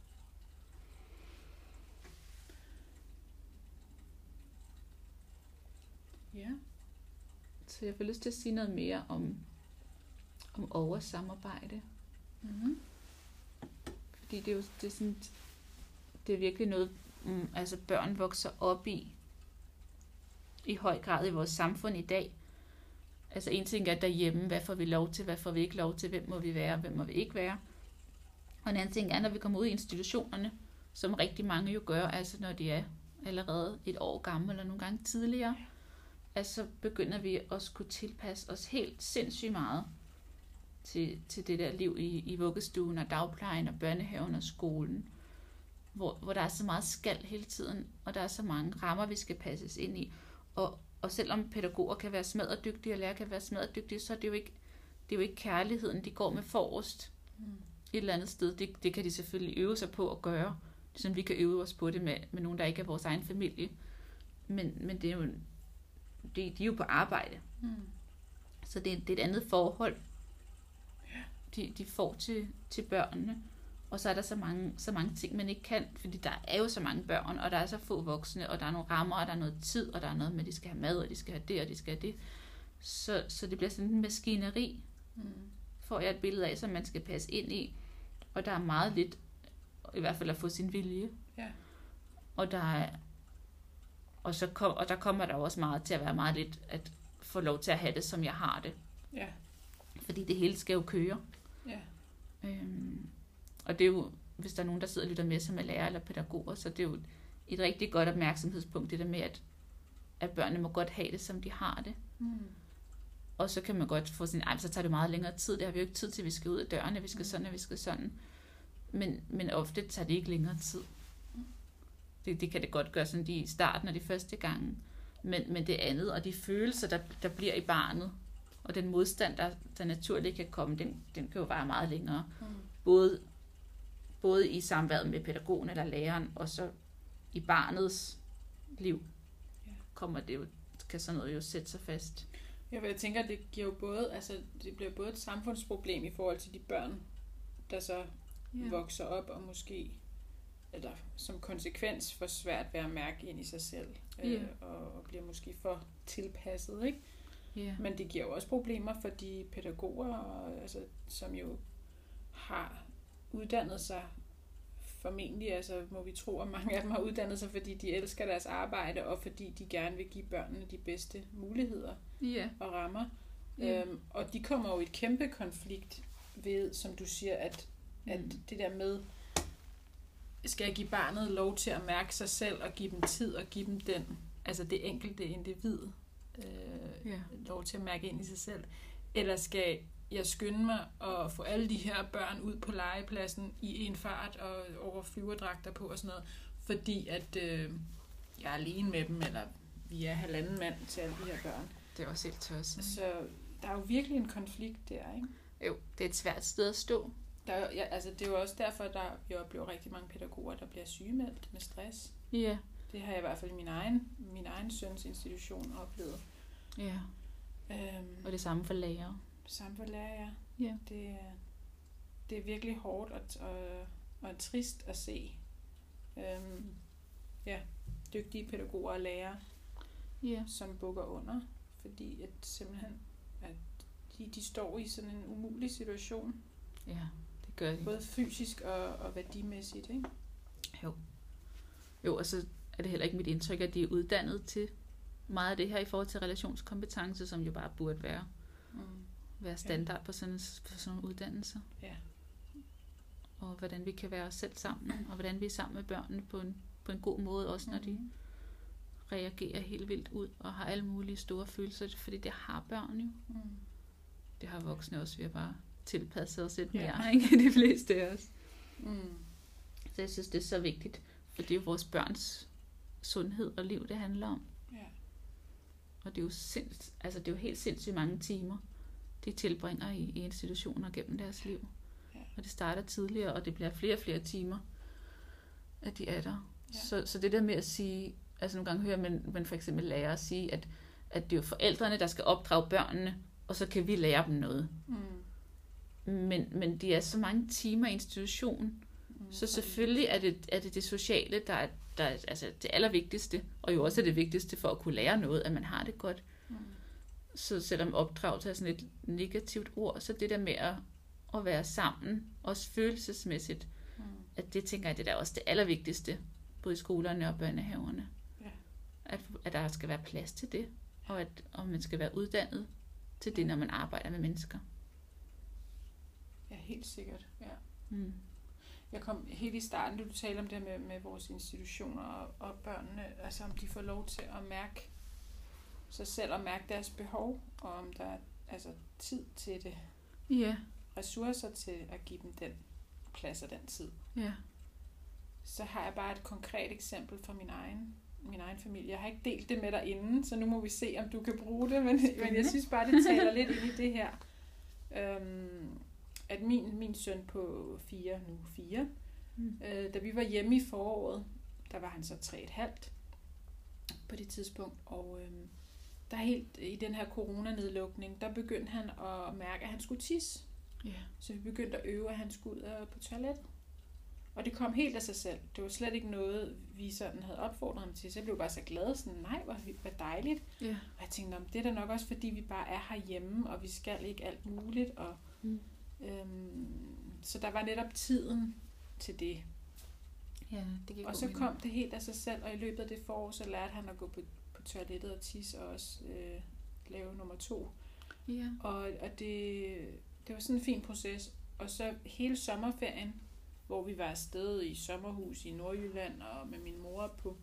Ja. Så jeg får lyst til at sige noget mere om, om oversamarbejde. Mm. Fordi det er jo det er sådan, det er virkelig noget, mm, altså børn vokser op i, i høj grad i vores samfund i dag. Altså en ting er derhjemme, hvad får vi lov til, hvad får vi ikke lov til, hvem må vi være, hvem må vi ikke være. Og en anden ting er, når vi kommer ud i institutionerne, som rigtig mange jo gør, altså når de er allerede et år gamle, eller nogle gange tidligere, altså begynder vi at skulle tilpasse os helt sindssygt meget til, til det der liv i, i vuggestuen og dagplejen og børnehaven og skolen, hvor, hvor der er så meget skal hele tiden, og der er så mange rammer, vi skal passes ind i. Og, og selvom pædagoger kan være smadredygtige, og lærer kan være smadredygtige, så er det jo ikke, det er jo ikke kærligheden, de går med forrest Mm. et eller andet sted. Det, det kan de selvfølgelig øve sig på at gøre, ligesom vi kan øve os på det med, med nogen, der ikke er vores egen familie. Men, men det er jo, de, de er jo på arbejde, Mm. så det, er- det er et andet forhold, de, de får til, til børnene. Og så er der så mange, så mange ting, man ikke kan, fordi der er jo så mange børn, og der er så få voksne, og der er nogle rammer, og der er noget tid, og der er noget med, at de skal have mad, og de skal have det, og de skal have det. Så, så det bliver sådan en maskineri, Mm. får jeg et billede af, som man skal passe ind i. Og der er meget lidt, i hvert fald at få sin vilje. Ja. Og der er, og, så kom, og der kommer der også meget til at være meget lidt at få lov til at have det, som jeg har det. Ja. Fordi det hele skal jo køre. Ja. Øhm, og det er jo, hvis der er nogen, der sidder og lytter med, som er lærer eller pædagoger, så det er jo et rigtig godt opmærksomhedspunkt, det der med, at, at børnene må godt have det, som de har det. Mm. Og så kan man godt få sin, ej, så tager det meget længere tid. Det har vi jo ikke tid til, vi skal ud af dørene, vi skal Mm. sådan, og vi skal sådan. Men, men ofte tager det ikke længere tid. Det, det kan det godt gøre sådan lige i starten og de første gange. Men, men det andet, og de følelser, der, der bliver i barnet, og den modstand, der, der naturligt kan komme, den, den kan jo være meget længere. Mm. Både, både i samværet med pædagogen eller læreren, og så i barnets liv, kommer det jo, kan sådan noget jo sætte sig fast. Ja, jeg tænker, det giver jo både, altså det bliver både et samfundsproblem i forhold til de børn, der så ja. vokser op og måske, eller som konsekvens får svært ved at mærke ind i sig selv, øh, Ja. og, og bliver måske for tilpasset, ikke? Ja. Men det giver jo også problemer for de pædagoger, og, altså, som jo har uddannet sig formentlig, altså må vi tro, at mange af dem har uddannet sig, fordi de elsker deres arbejde, og fordi de gerne vil give børnene de bedste muligheder Ja. og rammer. Ja. Øhm, og de kommer jo i et kæmpe konflikt ved, som du siger, at, at Mm. det der med, skal jeg give barnet lov til at mærke sig selv, og give dem tid, og give dem den, altså det enkelte individ, øh, Ja. lov til at mærke ind i sig selv, eller skal jeg skynde mig at få alle de her børn ud på legepladsen i en fart og over flyverdragter på og sådan noget, fordi at øh, jeg er alene med dem, eller vi er halvanden mand til alle de her børn. Det er også helt tosset. Så der er jo virkelig en konflikt der, ikke? Jo, det er et svært sted at stå. Der er, ja, altså, det er jo også derfor, at der, vi oplever rigtig mange pædagoger, der bliver sygemeldt med stress. Ja. Det har jeg i hvert fald i min egen, min egen søns institution oplevet. Ja. Øhm, Og det samme for lærer. samme for lærer, ja. Ja. Det, er- det er virkelig hårdt og, og, og trist at se. Øhm, ja, dygtige pædagoger og lærere, Ja. som bukker under, fordi at simpelthen, at de, de står i sådan en umulig situation, Ja, gør de. både fysisk og, og værdimæssigt, ikke? Jo, og så er det heller ikke mit indtryk, at de er uddannet til meget af det her i forhold til relationskompetence, som jo bare burde være, Mm. være standard på sådan, på sådan nogle uddannelser. Ja. Og hvordan vi kan være os selv sammen, og hvordan vi er sammen med børnene på en, på en god måde, også når de Mhm. reagerer helt vildt ud og har alle mulige store følelser, fordi det har børn jo. Mm. Det har voksne også, vi har bare tilpasset os lidt Ja. mere, *laughs* ikke? De fleste af os. Mm. Så jeg synes, det er så vigtigt, for det er jo vores børns sundhed og liv, det handler om. Ja. Og det er jo, sinds, altså det er jo helt sindssygt mange timer, de tilbringer i, i institutioner gennem deres liv. Ja. Og det starter tidligere, og det bliver flere og flere timer, at de er der. Ja. Så, så det der med at sige, altså nogle gange hører man, man for eksempel lærer sige, at, at det er jo forældrene, der skal opdrage børnene, og så kan vi lære dem noget. Mm. Men, men de er så mange timer i institutionen, Mm. så selvfølgelig er det er det, det sociale, der er, der er altså det allervigtigste, og jo også er det vigtigste for at kunne lære noget, at man har det godt. Mm. Så selvom opdragelse er sådan et negativt ord, så det der med at, at være sammen, også følelsesmæssigt, Mm. at det tænker jeg, det er også det allervigtigste, både i skolerne og børnehaverne. Ja. At, at der skal være plads til det, og at og man skal være uddannet til det, når man arbejder med mennesker. Ja, helt sikkert. Ja. Mm. Jeg kom helt i starten, da du talte om det med, med vores institutioner og, og børnene, altså om de får lov til at mærke sig selv og mærke deres behov, og om der er altså, tid til det. Ja, ressourcer til at give dem den plads og den tid. Ja. Så har jeg bare et konkret eksempel fra min egen, min egen familie. Jeg har ikke delt det med dig inden, så nu må vi se, om du kan bruge det. Men, men jeg synes bare, det taler lidt ind i det her. Øhm, at min, min søn på fire, nu fire, Mm. øh, da vi var hjemme i foråret, der var han så tre et halvt på det tidspunkt, og øhm, der helt i den her coronanedlukning, der begyndte han at mærke, at han skulle tisse. Ja. Så vi begyndte at øve, at han skulle ud på toilettet. Og det kom helt af sig selv. Det var slet ikke noget, vi sådan havde opfordret ham til. Så jeg blev bare så glad, sådan, nej, hvor, hvor dejligt. Ja. Og jeg tænkte, "Nå, men det er da nok også, fordi vi bare er herhjemme, og vi skal ikke alt muligt. Og, Mm. Øhm, så der var netop tiden til det. Ja, det giver Og så kom det helt af sig selv, og i løbet af det forår, så lærte han at gå på, på toilettet og tisse, og også øh, lave nummer to. Ja. Og, og det, det var sådan en fin proces. Og så hele sommerferien, hvor vi var afsted i sommerhus i Nordjylland og med min mor på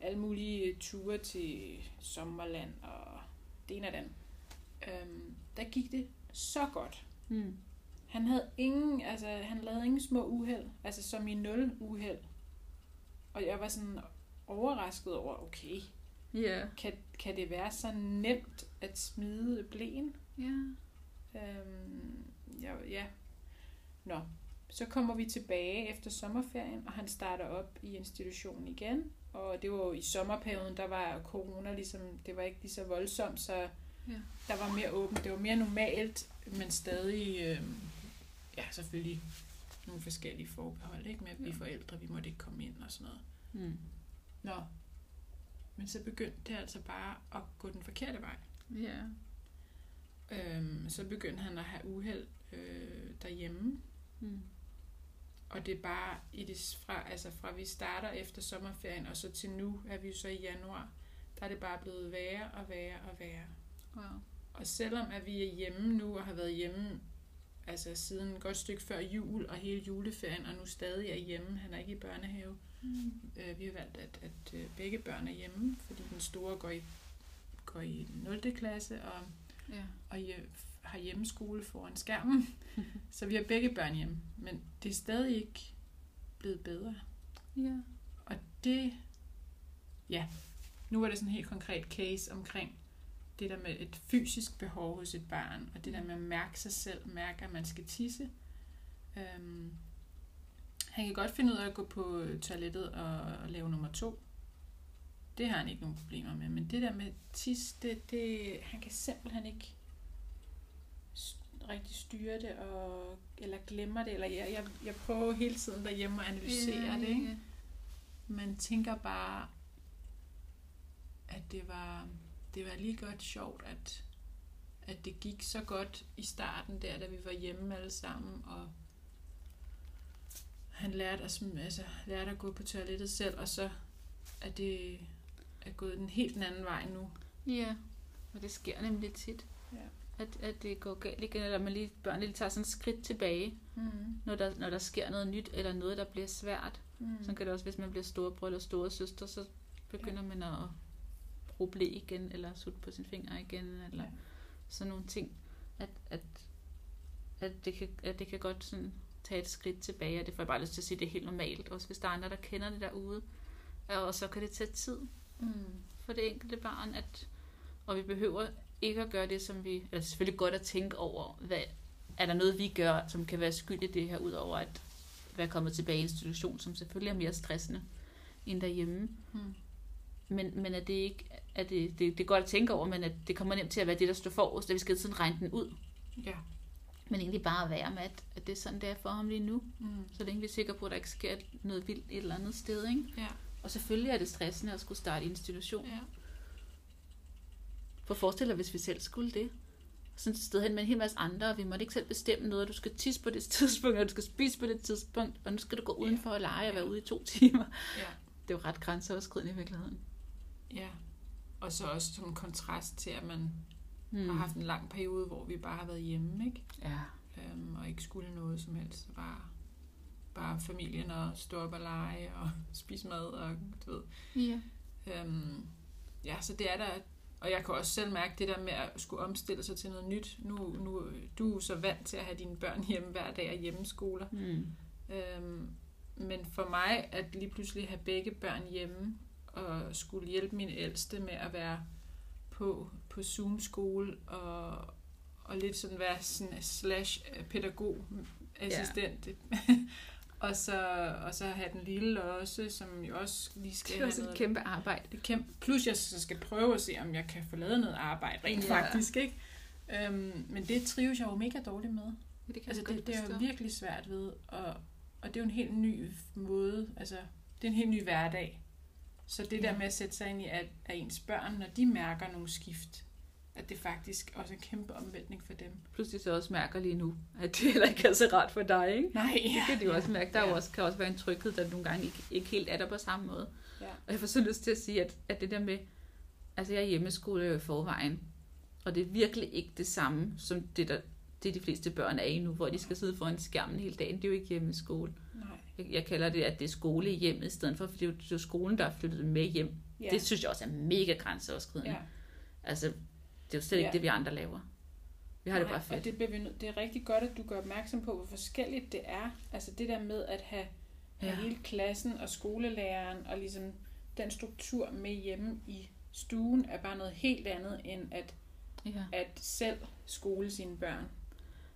alle mulige ture til Sommerland og det ene det andet. Øhm, der gik det så godt. Mm. Han havde ingen, altså han lavede ingen små uheld, altså som i nul uheld. Og jeg var sådan overrasket over, okay, Ja. kan, kan det være så nemt at smide blæen? Ja. Øhm, ja, ja. Nå, så kommer vi tilbage efter sommerferien, og han starter op i institutionen igen. Og det var jo i sommerperioden, der var corona ligesom, det var ikke lige så voldsomt, så Ja. der var mere åbent. Det var mere normalt, men stadig, øh, ja, selvfølgelig nogle forskellige forbehold, ikke? Med at blive Ja. forældre, vi måtte ikke komme ind og sådan noget. Mm. Nå, men så begyndte det altså bare at gå den forkerte vej. Ja. Øhm, så begyndte han at have uheld øh, derhjemme. Mm. Og det er bare i det, fra, altså fra vi starter efter sommerferien, og så til nu er vi jo så i januar, der er det bare blevet værre og værre og værre. Wow. Og selvom at vi er hjemme nu og har været hjemme altså siden et godt stykke før jul og hele juleferien, og nu stadig er hjemme, han er ikke i børnehave. Mm. Øh, vi har valgt, at, at øh, begge børn er hjemme, fordi den store går i, går i 0. klasse, og Ja. og har hjemmeskole foran skærmen. *laughs* så vi har begge børn hjemme. Men det er stadig ikke blevet bedre. Ja. Og det, ja, nu var det sådan en helt konkret case omkring det der med et fysisk behov hos et barn, og det der med at mærke sig selv, mærke, at man skal tisse. Øhm, han kan godt finde ud af at gå på toilettet og, og lave nummer to. Det har han ikke nogen problemer med. Men det der med tis, det, det, han kan simpelthen ikke rigtig styre det, og, eller glemmer det. Eller jeg, jeg, jeg prøver hele tiden derhjemme at analysere ja, det. Ikke? Man tænker bare, at det var, det var lige godt sjovt, at, at det gik så godt i starten der, da vi var hjemme alle sammen, og han lærte at, altså, lærte at gå på toilettet selv, og så er det er gået den helt den anden vej nu. Ja, og det sker nemlig tit, Ja. at, at det går galt igen, eller man lige, børn lige tager sådan et skridt tilbage, Mm. når der, når der sker noget nyt, eller noget, der bliver svært. Mm. Så kan det også, hvis man bliver storebror eller store søster, så begynder man at bruge blæ igen, eller sutte på sin finger igen, eller Ja. sådan nogle ting. At, at, at, det, kan, at det kan godt sådan tage et skridt tilbage, og det får jeg bare lyst til at sige, det er helt normalt, også hvis der er andre, der kender det derude. Og så kan det tage tid Mm. for det enkelte barn, at, og vi behøver ikke at gøre det, som vi, eller selvfølgelig godt at tænke over, hvad, er der noget, vi gør, som kan være skyld i det her, udover at være kommet tilbage i institution, som selvfølgelig er mere stressende end derhjemme. Mm. Men, men at det ikke, at det, det, det er godt at tænke over, men at det kommer nemt til at være det, der står forrest, at vi skal sådan regne den ud. Ja. Men egentlig bare at være med, at, at det er sådan, det er for ham lige nu. Mm. Så længe vi er sikre på, at der ikke sker noget vildt et eller andet sted. Ikke? Ja. Og selvfølgelig er det stressende at skulle starte institution. ja. For forestil dig, hvis vi selv skulle det. Sådan et sted hen med en hel masse andre, og vi måtte ikke selv bestemme noget, og du skal tisse på det *laughs* tidspunkt, og du skal spise på det tidspunkt, og nu skal du gå udenfor og lege og være ude i to *laughs* timer. Ja. Det er jo ret grænseoverskridende i virkeligheden. Ja. Og så også som kontrast til, at man Mm. har haft en lang periode, hvor vi bare har været hjemme, ikke? Ja. Øhm, og ikke skulle noget som helst. Bare, bare familien og stå op og lege og *laughs* spise mad og du ved. Ja. Øhm, ja, så det er der, og jeg kan også selv mærke det der med at skulle omstille sig til noget nyt. Nu, nu du er så vant til at have dine børn *laughs* hjemme hver dag og hjemmeskoler. Mm. Øhm, men for mig at lige pludselig have begge børn hjemme og skulle hjælpe min ældste med at være på, på Zoom-skole og, og lidt sådan være sådan slash pædagog assistent. Yeah. *laughs* og, så, og så have den lille også, som jo også lige skal Det er også et kæmpe arbejde. det kæmpe, plus jeg så skal prøve at se, om jeg kan få lavet noget arbejde rent Ja. ja. faktisk, ikke? Øhm, men det trives jeg jo mega dårligt med. Det kan Altså det, det er forstå. virkelig svært ved, og, og det er jo en helt ny måde, altså det er en helt ny hverdag. Så det Ja. der med at sætte sig ind i, at, at ens børn, når de mærker nogle skift, at det faktisk også er en kæmpe omvæltning for dem. Pludselig så også mærker lige nu, at det heller ikke er så rart for dig, ikke? Nej, Det kan de jo også mærke. Der er Ja. også, kan også være en tryghed, der nogle gange ikke, ikke helt er der på samme måde. Ja. Og jeg får så lyst til at sige, at, at det der med, altså jeg er hjemmeskole jo i forvejen, og det er virkelig ikke det samme, som det, der, det de fleste børn er i nu, hvor de skal sidde foran skærmen hele dagen. Det er jo ikke hjemmeskole. Jeg, kalder det, at det er skole i hjemmet i stedet for, for det er jo, det er jo skolen, der er flyttet med hjem. Ja. Det synes jeg også er mega grænseoverskridende. ja. Altså, det er jo slet ikke Ja. det, vi andre laver. Vi har det Nej, bare Og fedt. det, bliver det er rigtig godt, at du gør opmærksom på, hvor forskelligt det er. Altså det der med at have, have Ja. hele klassen og skolelæreren og ligesom den struktur med hjemme i stuen er bare noget helt andet, end at, Ja. at selv skole sine børn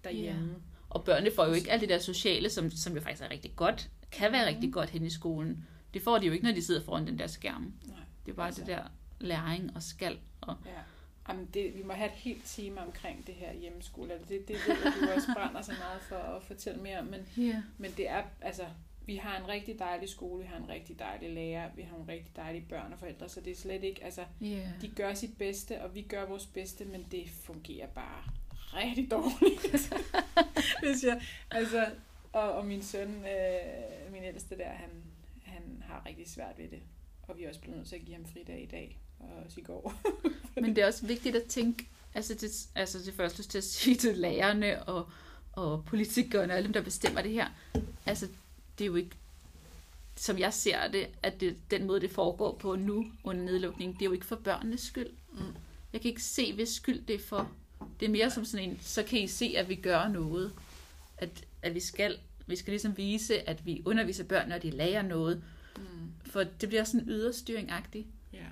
derhjemme. Og børnene får jo ikke alt det der sociale, som, som jo faktisk er rigtig godt, kan være rigtig godt hen i skolen. Det får de jo ikke, når de sidder foran den der skærm. Nej, Det er bare Altså. det der læring og skal. Og, ja. Jamen det, vi må have et helt tema omkring det her hjemmeskole. Altså det, det ved du også brænder så meget for at fortælle mere om. Men, ja. men det er, altså, vi har en rigtig dejlig skole, vi har en rigtig dejlig lærer, vi har nogle rigtig dejlige børn og forældre, så det er slet ikke, altså, Ja. de gør sit bedste, og vi gør vores bedste, men det fungerer bare rigtig dårligt. *laughs* Hvis jeg, altså, og, og min søn, øh, min ældste der, han, han har rigtig svært ved det. Og vi er også blevet nødt til at give ham fridag i dag, og også i går. *laughs* Men det er også vigtigt at tænke, altså det, altså det første til at sige til lærerne og, og politikerne og alle dem, der bestemmer det her. Altså, det er jo ikke, som jeg ser det, at det, den måde, det foregår på nu under nedlukningen, det er jo ikke for børnenes skyld. Mm. Jeg kan ikke se, hvis skyld det er for. Det er mere som sådan en, så kan I se, at vi gør noget. At, at vi skal, vi skal ligesom vise, at vi underviser børn, når de lærer noget. Mm. For det bliver sådan yderstyring-agtigt. Ja.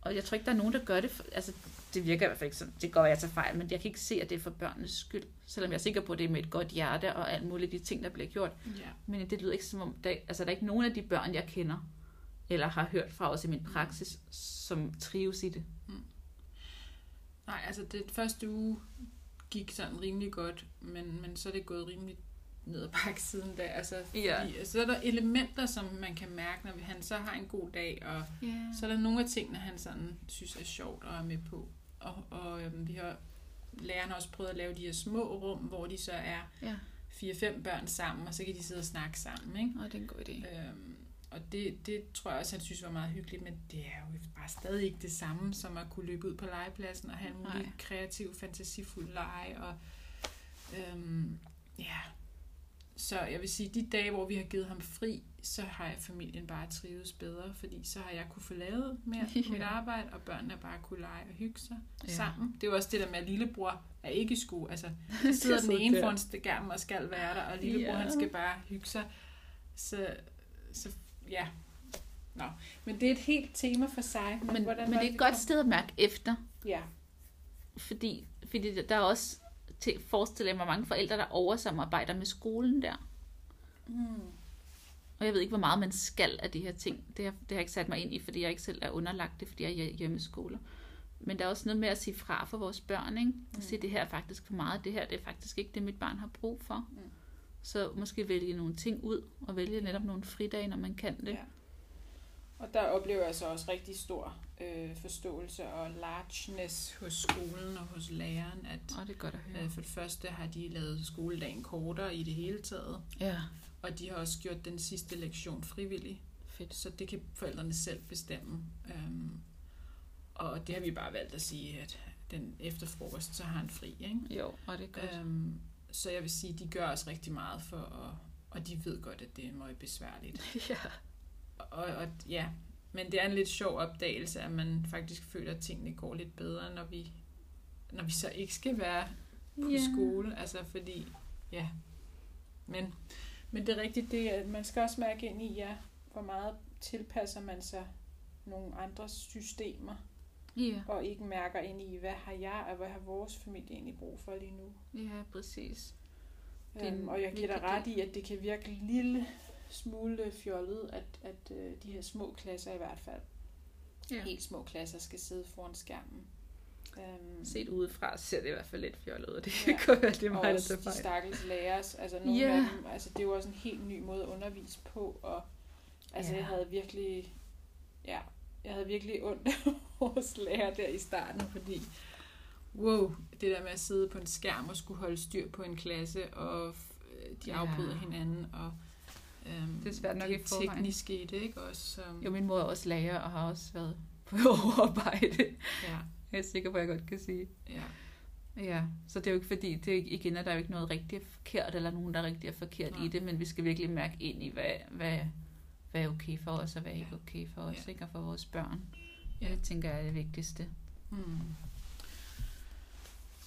Og jeg tror ikke, der er nogen, der gør det. For, altså, det virker i hvert fald ikke sådan. Det går jeg til fejl, men jeg kan ikke se, at det er for børnenes skyld. Selvom jeg er sikker på, at det er med et godt hjerte og alt muligt de ting, der bliver gjort. ja. Men det lyder ikke som om, der, altså, der er ikke nogen af de børn, jeg kender, eller har hørt fra os i min praksis, som trives i det. Nej, altså det første uge gik sådan rimelig godt, men, men så er det gået rimelig ned ad bakke siden da. Altså, fordi, Ja. Så er der elementer, som man kan mærke, når han så har en god dag, og Yeah. så er der nogle af tingene, han sådan synes er sjovt og er med på. Og, og øhm, vi har lærerne har også prøvet at lave de her små rum, hvor de så er Ja, fire-fem børn sammen, og så kan de sidde og snakke sammen. Ikke? og det er en god idé. Øhm, og det, det tror jeg også, han synes var meget hyggeligt, men det er jo bare stadig ikke det samme, som at kunne løbe ud på legepladsen og have en mulig Nej. kreativ, fantasifuld lege. Og, øhm, ja. Så jeg vil sige, de dage, hvor vi har givet ham fri, så har jeg familien bare trives bedre, fordi så har jeg kunne få lavet mere på *laughs* mit Ja. arbejde, og børnene bare kunne lege og hygge sig Ja. ja. sammen. Det er jo også det der med, at lillebror er ikke i skole. Altså, *laughs* så sidder den ene foran skærmen og skal være der, og lillebror Ja. han skal bare hygge sig. Så, så ja. Nå. Men det er et helt tema for sig. Men, Men, hvordan men det er et godt kom- sted at mærke efter, Ja. fordi, fordi der er også, til, forestiller jeg mig, mange forældre, der oversamarbejder med skolen der. Mm. Og jeg ved ikke, hvor meget man skal af de her ting. Det har, det har jeg ikke sat mig ind i, fordi jeg ikke selv er underlagt det, fordi jeg er i hjemmeskole. Men der er også noget med at sige fra for vores børn, ikke? At sige, det her er faktisk for meget, det her det er faktisk ikke det, mit barn har brug for. Mm. Så måske vælge nogle ting ud, og vælge netop nogle fridage, når man kan det. Ja. Og der oplever jeg så også rigtig stor øh, forståelse og largeness hos skolen og hos læreren, at Og det er godt at høre. øh, for det første har de lavet skoledagen kortere i det hele taget, Ja, og de har også gjort den sidste lektion frivillig. fedt. Så det kan forældrene selv bestemme. Øhm, og det har vi bare valgt at sige, at den efter frokost, så har han fri. Ikke? Jo, og det er godt. Øhm, så jeg vil sige, de gør også rigtig meget for at, og de ved godt, at det er meget besværligt. *laughs* ja. Og, og ja, men det er en lidt sjov opdagelse, at man faktisk føler, at tingene går lidt bedre, når vi, når vi så ikke skal være på Ja. skole. Altså fordi, ja. Men, men det er rigtigt, det, at man skal også mærke ind i, ja, hvor meget tilpasser man sig nogle andre systemer, Ja, og ikke mærker ind i, hvad har jeg og hvad har vores familie egentlig brug for lige nu. ja, præcis. Det Det er en øhm, og jeg giver dig ret i, at det kan virke en lille smule fjollet, at, at øh, de her små klasser i hvert fald, Ja. helt små klasser, skal sidde foran skærmen. Um, Set udefra ser det i hvert fald lidt fjollet ud, det Ja. *laughs* kan være, det er mig, der tager de fejl. stakkels lærers, altså nogle Ja. af dem, altså det er jo også en helt ny måde at undervise på, og altså Ja. jeg havde virkelig, ja, jeg havde virkelig ondt *laughs* af vores lærer der i starten, fordi wow, det der med at sidde på en skærm og skulle holde styr på en klasse, og de Ja. afbryder hinanden, og øhm, Det er svært nok det forvejen. tekniske i det, ikke? Også, som, Jo, min mor er også lærer og har også været *laughs* på overarbejde. ja, Jeg er sikker på, at jeg godt kan sige. ja, Ja, så det er jo ikke fordi, det er, igen er der jo ikke noget rigtigt forkert, eller nogen, der er rigtig forkert Nej. i det, men vi skal virkelig mærke ind i, hvad, hvad, hvad er okay for os, og hvad er ikke okay for os, Ja. ikke? Og for vores børn. Ja. Det tænker jeg er det vigtigste. Hmm.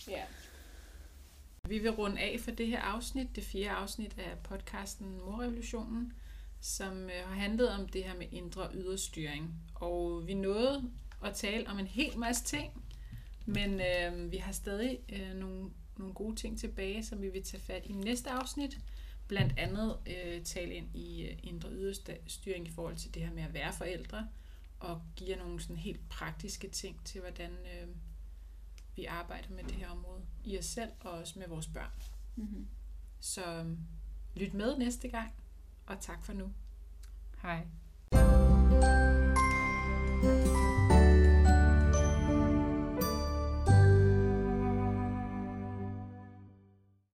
Ja. Vi vil runde af for det her afsnit, det fjerde afsnit af podcasten Morrevolutionen, som øh, har handlet om det her med indre og ydre styring. Og vi nåede at tale om en hel masse ting, men øh, vi har stadig øh, nogle, nogle gode ting tilbage, som vi vil tage fat i næste afsnit. Blandt andet øh, tale ind i øh, indre sta- styring i forhold til det her med at være forældre, og give jer nogle sådan helt praktiske ting til, hvordan øh, vi arbejder med det her område i os selv og også med vores børn. Mm-hmm. Så øhm, lyt med næste gang, og tak for nu. Hej. thank you